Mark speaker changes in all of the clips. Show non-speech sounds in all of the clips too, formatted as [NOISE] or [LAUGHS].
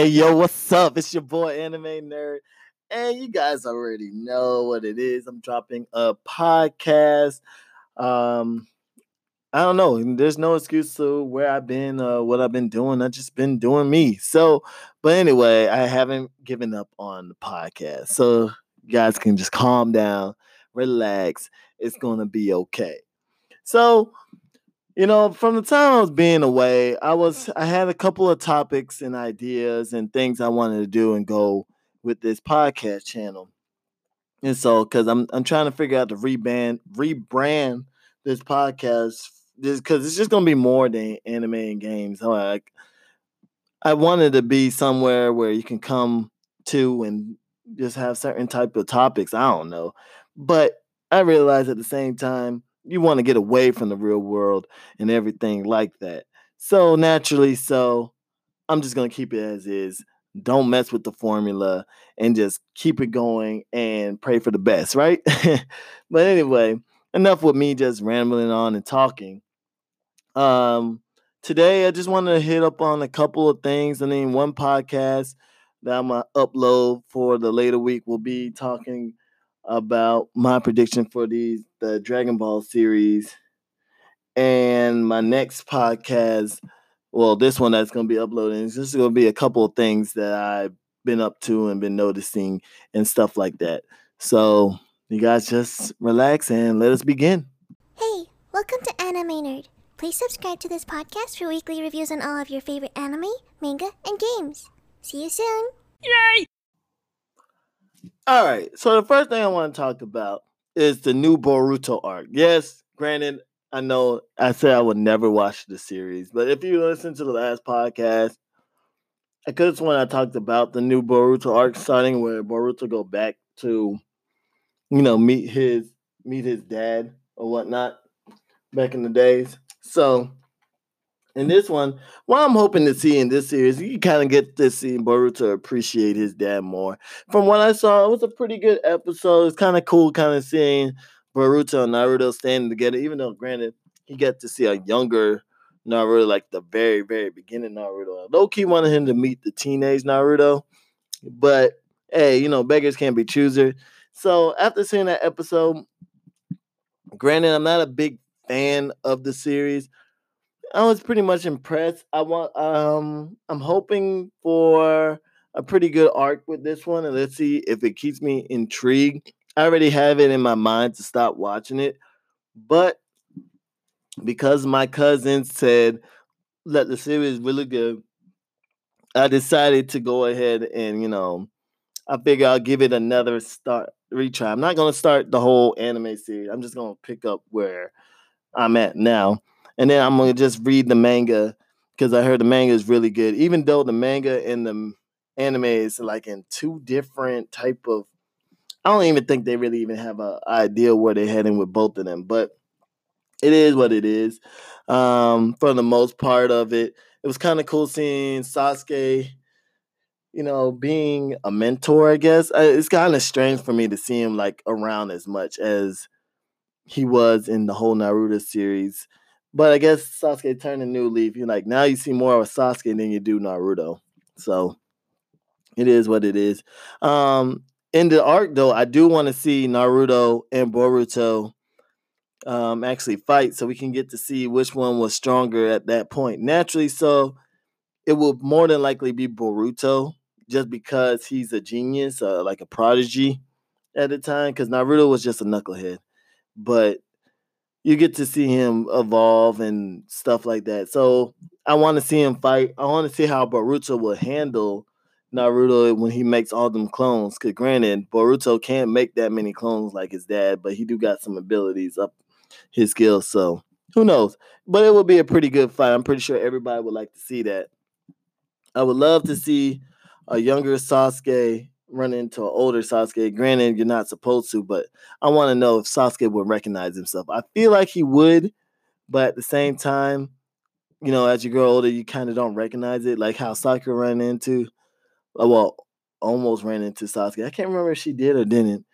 Speaker 1: Hey, yo, what's up? It's your boy, Anime Nerd. And you guys already know what it is. I'm dropping a podcast. Um, I don't know. There's no excuse to where I've been, uh, what I've been doing. I've just been doing me. So, but anyway, I haven't given up on the podcast. So you guys can just calm down, relax. It's gonna be okay. So you know, from the time I was being away, I was I had a couple of topics and ideas and things I wanted to do and go with this podcast channel. And so cuz I'm I'm trying to figure out to rebrand rebrand this podcast just cuz it's just to be more than anime and games. Like I wanted to be somewhere where you can come to and just have certain type of topics, I don't know. But I realized at the same time you want to get away from the real world and everything like that. So naturally, so I'm just gonna keep it as is. Don't mess with the formula and just keep it going and pray for the best, right? [LAUGHS] but anyway, enough with me just rambling on and talking. Um, today I just wanted to hit up on a couple of things. I mean, one podcast that I'm gonna upload for the later week will be talking about my prediction for these the Dragon Ball series and my next podcast. Well, this one that's going to be uploading is just going to be a couple of things that I've been up to and been noticing and stuff like that. So you guys just relax and let us begin.
Speaker 2: Hey, welcome to Anime Nerd. Please subscribe to this podcast for weekly reviews on all of your favorite anime, manga, and games. See you soon.
Speaker 3: Yay!
Speaker 1: All right. So the first thing I want to talk about is the new Boruto arc. Yes, granted, I know I said I would never watch the series, but if you listen to the last podcast, I could sworn I talked about the new Boruto arc starting where Boruto go back to, you know, meet his meet his dad or whatnot back in the days. So in this one, what I'm hoping to see in this series, you kind of get to see Boruto appreciate his dad more. From what I saw, it was a pretty good episode. It's kind of cool, kind of seeing Boruto and Naruto standing together. Even though, granted, he got to see a younger Naruto, like the very, very beginning Naruto. Low key wanted him to meet the teenage Naruto, but hey, you know, beggars can't be choosers. So after seeing that episode, granted, I'm not a big fan of the series. I was pretty much impressed. I want um I'm hoping for a pretty good arc with this one, and let's see if it keeps me intrigued. I already have it in my mind to stop watching it, but because my cousin said that the series is really good, I decided to go ahead and you know, I figure I'll give it another start retry. I'm not gonna start the whole anime series. I'm just gonna pick up where I'm at now and then I'm gonna just read the manga because I heard the manga is really good. Even though the manga and the anime is like in two different type of, I don't even think they really even have an idea where they're heading with both of them. But it is what it is. Um, for the most part of it, it was kind of cool seeing Sasuke. You know, being a mentor, I guess it's kind of strange for me to see him like around as much as he was in the whole Naruto series. But I guess Sasuke turned a new leaf. You're like now you see more of Sasuke than you do Naruto. So it is what it is. Um, in the arc though, I do want to see Naruto and Boruto um, actually fight so we can get to see which one was stronger at that point. Naturally, so it will more than likely be Boruto just because he's a genius, uh, like a prodigy at the time, because Naruto was just a knucklehead. But you get to see him evolve and stuff like that. So I want to see him fight. I want to see how Boruto will handle Naruto when he makes all them clones. Cause granted, Boruto can't make that many clones like his dad, but he do got some abilities up his skills. So who knows? But it will be a pretty good fight. I'm pretty sure everybody would like to see that. I would love to see a younger Sasuke run into an older Sasuke. Granted, you're not supposed to, but I want to know if Sasuke would recognize himself. I feel like he would, but at the same time, you know, as you grow older, you kind of don't recognize it. Like how Sakura ran into, uh, well, almost ran into Sasuke. I can't remember if she did or didn't,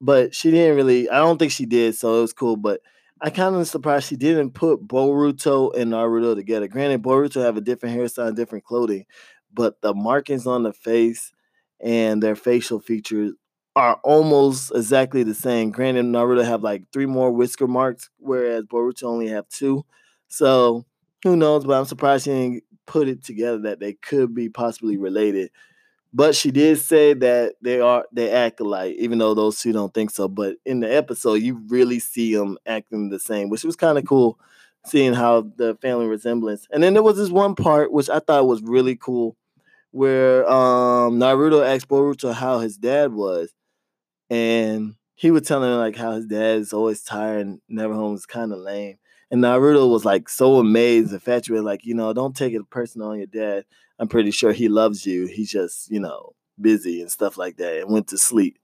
Speaker 1: but she didn't really. I don't think she did, so it was cool. But I kind of surprised she didn't put Boruto and Naruto together. Granted, Boruto have a different hairstyle, different clothing, but the markings on the face and their facial features are almost exactly the same. Granted, Naruto have like three more whisker marks, whereas Boruto only have two. So who knows? But I'm surprised she didn't put it together that they could be possibly related. But she did say that they are they act alike, even though those two don't think so. But in the episode, you really see them acting the same, which was kind of cool, seeing how the family resemblance. And then there was this one part which I thought was really cool, where um, Naruto asked Boruto how his dad was, and he was telling him like how his dad is always tired and never home is kind of lame. And Naruto was like so amazed, infatuated, like, you know, don't take it personal on your dad. I'm pretty sure he loves you. He's just, you know, busy and stuff like that and went to sleep.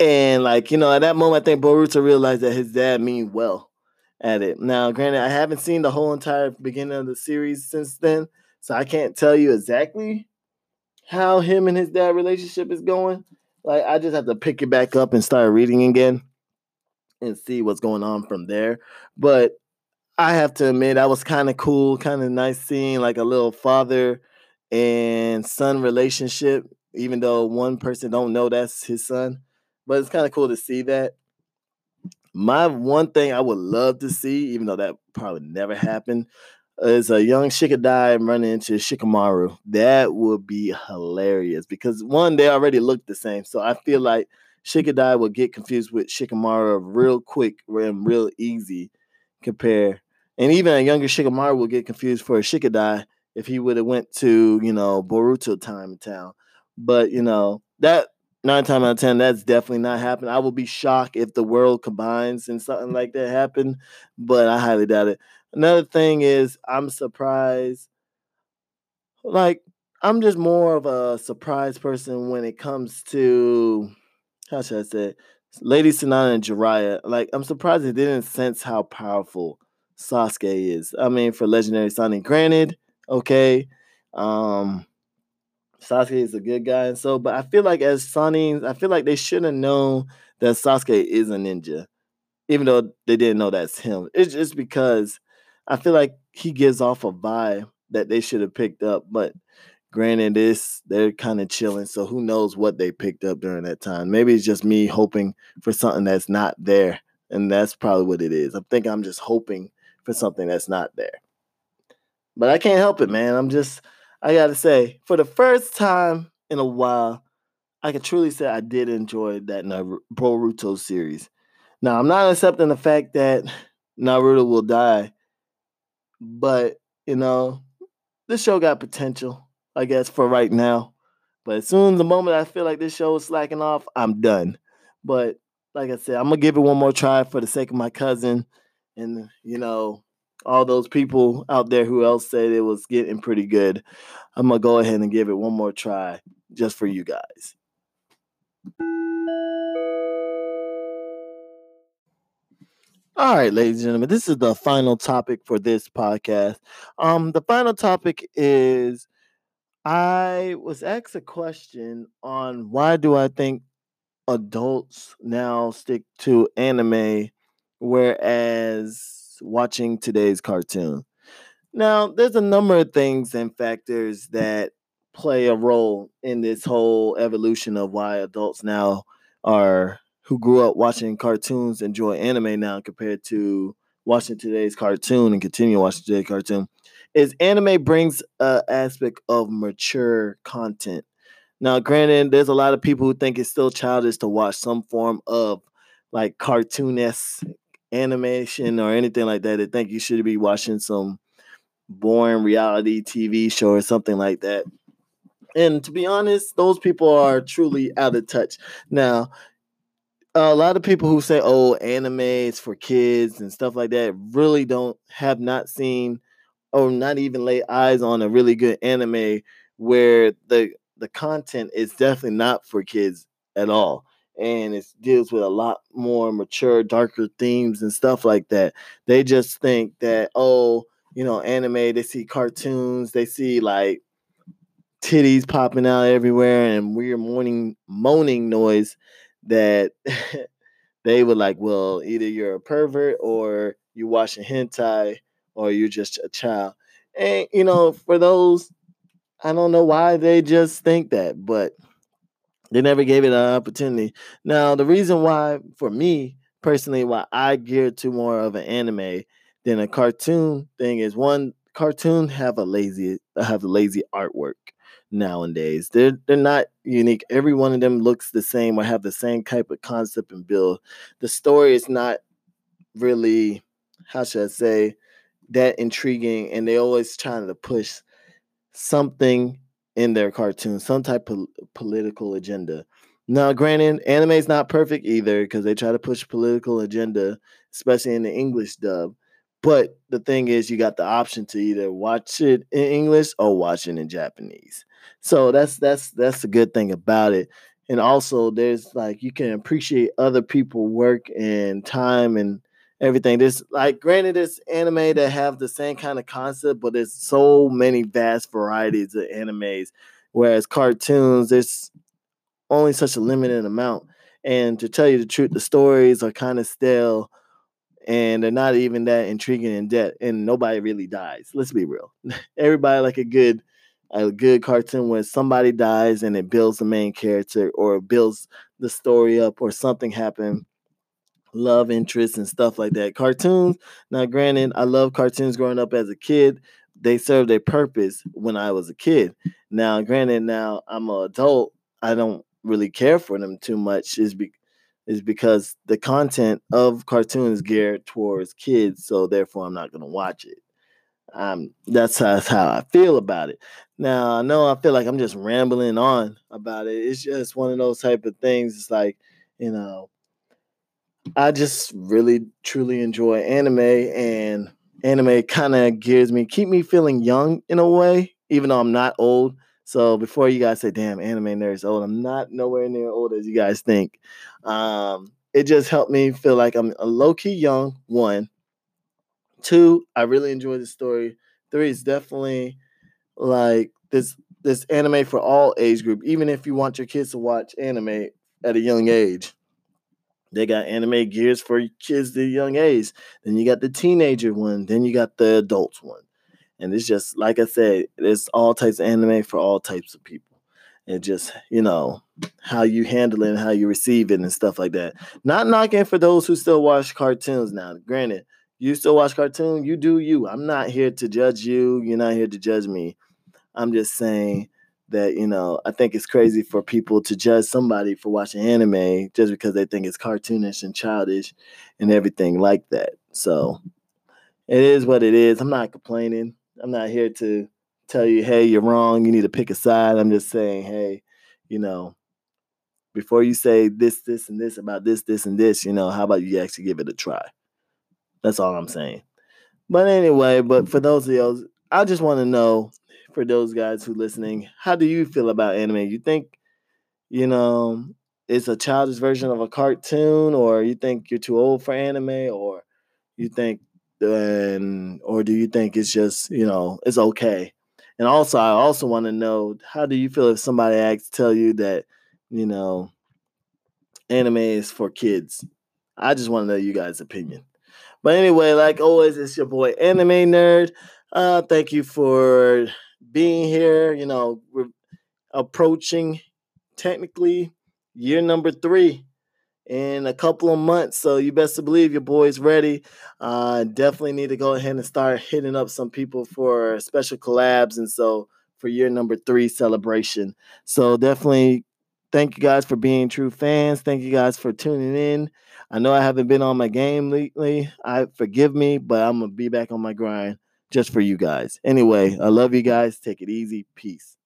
Speaker 1: And like, you know, at that moment, I think Boruto realized that his dad mean well at it. Now, granted, I haven't seen the whole entire beginning of the series since then, so I can't tell you exactly how him and his dad relationship is going. Like, I just have to pick it back up and start reading again and see what's going on from there. But I have to admit, that was kind of cool, kind of nice seeing like a little father and son relationship, even though one person don't know that's his son. But it's kind of cool to see that. My one thing I would love to see, even though that probably never happened, is a young Shikadai running into Shikamaru. That would be hilarious because one, they already look the same. So I feel like Shikadai will get confused with Shikamaru real quick and real easy compare. And even a younger Shikamaru will get confused for a Shikadai if he would have went to, you know, Boruto time in town. But, you know, that nine times out of ten, that's definitely not happening. I will be shocked if the world combines and something like that happened, but I highly doubt it. Another thing is I'm surprised. Like, I'm just more of a surprise person when it comes to how should I say it? Lady Tsunade and Jiraiya. Like, I'm surprised they didn't sense how powerful Sasuke is. I mean, for Legendary Sannin, granted, okay, um, Sasuke is a good guy, and so, but I feel like as Sannins, I feel like they should have known that Sasuke is a ninja, even though they didn't know that's him. It's just because I feel like he gives off a vibe that they should have picked up, but Granted, this they're kind of chilling, so who knows what they picked up during that time? Maybe it's just me hoping for something that's not there, and that's probably what it is. I think I'm just hoping for something that's not there. But I can't help it, man. I'm just I gotta say, for the first time in a while, I can truly say I did enjoy that Boruto series. Now, I'm not accepting the fact that Naruto will die, but you know, this show got potential. I guess, for right now. But as soon as the moment I feel like this show is slacking off, I'm done. But like I said, I'm gonna give it one more try for the sake of my cousin and you know all those people out there who else said it was getting pretty good. I'm gonna go ahead and give it one more try just for you guys. All right, ladies and gentlemen, this is the final topic for this podcast. Um, the final topic is I was asked a question on why do I think adults now stick to anime, whereas watching today's cartoon. Now, there's a number of things and factors that play a role in this whole evolution of why adults now are who grew up watching cartoons enjoy anime now compared to watching today's cartoon and continue watching today's cartoon is anime brings an aspect of mature content. Now, granted, there's a lot of people who think it's still childish to watch some form of like cartoonist animation or anything like that. They think you should be watching some boring reality TV show or something like that. And to be honest, those people are truly out of touch. Now, a lot of people who say, "Oh, anime is for kids" and stuff like that really don't have not seen or not even lay eyes on a really good anime where the the content is definitely not for kids at all and it deals with a lot more mature darker themes and stuff like that. They just think that oh you know anime they see cartoons they see like titties popping out everywhere and weird morning moaning noise that [LAUGHS] they were like well either you're a pervert or you're watching hentai or you're just a child. And you know, for those I don't know why they just think that, but they never gave it an opportunity. Now, the reason why, for me personally, why I gear to more of an anime than a cartoon thing is one, cartoon have a lazy have a lazy artwork nowadays. They're they're not unique. Every one of them looks the same or have the same type of concept and build. The story is not really, how should I say, that intriguing, and they always trying to push something in their cartoon, some type of political agenda. Now, granted, anime is not perfect either because they try to push political agenda, especially in the English dub. But the thing is, you got the option to either watch it in English or watch it in Japanese. So that's that's that's the good thing about it. And also, there's like you can appreciate other people' work and time and everything. There's like granted it's anime that have the same kind of concept, but there's so many vast varieties of animes. Whereas cartoons, there's only such a limited amount. And to tell you the truth, the stories are kind of stale and they're not even that intriguing in depth, and nobody really dies. Let's be real. [LAUGHS] Everybody like a good a good cartoon where somebody dies and it builds the main character or builds the story up or something happened love interests and stuff like that. Cartoons, now granted, I love cartoons growing up as a kid. They served a purpose when I was a kid. Now, granted, now I'm an adult. I don't really care for them too much. Is be is because the content of cartoons geared towards kids, so therefore I'm not gonna watch it. Um, that's how, that's how I feel about it. Now I know I feel like I'm just rambling on about it. It's just one of those type of things. It's like, you know, I just really truly enjoy anime and anime kind of gears me, keep me feeling young in a way, even though I'm not old. So before you guys say, damn, anime nerd's old, I'm not nowhere near old as you guys think. Um, it just helped me feel like I'm a low-key young, one. Two, I really enjoy the story. Three is definitely like this this anime for all age group, even if you want your kids to watch anime at a young age. They got anime gears for kids the young age. Then you got the teenager one. Then you got the adults one. And it's just like I said, it's all types of anime for all types of people. And just, you know, how you handle it and how you receive it and stuff like that. Not knocking for those who still watch cartoons now. Granted, you still watch cartoon, you do you. I'm not here to judge you. You're not here to judge me. I'm just saying that you know I think it's crazy for people to judge somebody for watching anime just because they think it's cartoonish and childish and everything like that. So it is what it is. I'm not complaining. I'm not here to tell you, hey, you're wrong. You need to pick a side. I'm just saying, hey, you know, before you say this, this, and this about this, this, and this, you know, how about you actually give it a try? That's all I'm saying. But anyway, but for those of you, I just want to know for those guys who listening, how do you feel about anime? You think, you know, it's a childish version of a cartoon, or you think you're too old for anime, or you think, and or do you think it's just, you know, it's okay? And also, I also want to know, how do you feel if somebody asks, tell you that, you know, anime is for kids? I just want to know you guys' opinion. But anyway, like always, it's your boy Anime Nerd. Uh, thank you for being here. You know, we're approaching technically year number three in a couple of months. So you best to believe your boy's ready. Uh, definitely need to go ahead and start hitting up some people for special collabs. And so for year number three celebration. So definitely thank you guys for being true fans. Thank you guys for tuning in. I know I haven't been on my game lately. I forgive me, but I'm gonna be back on my grind just for you guys. Anyway, I love you guys. Take it easy. Peace.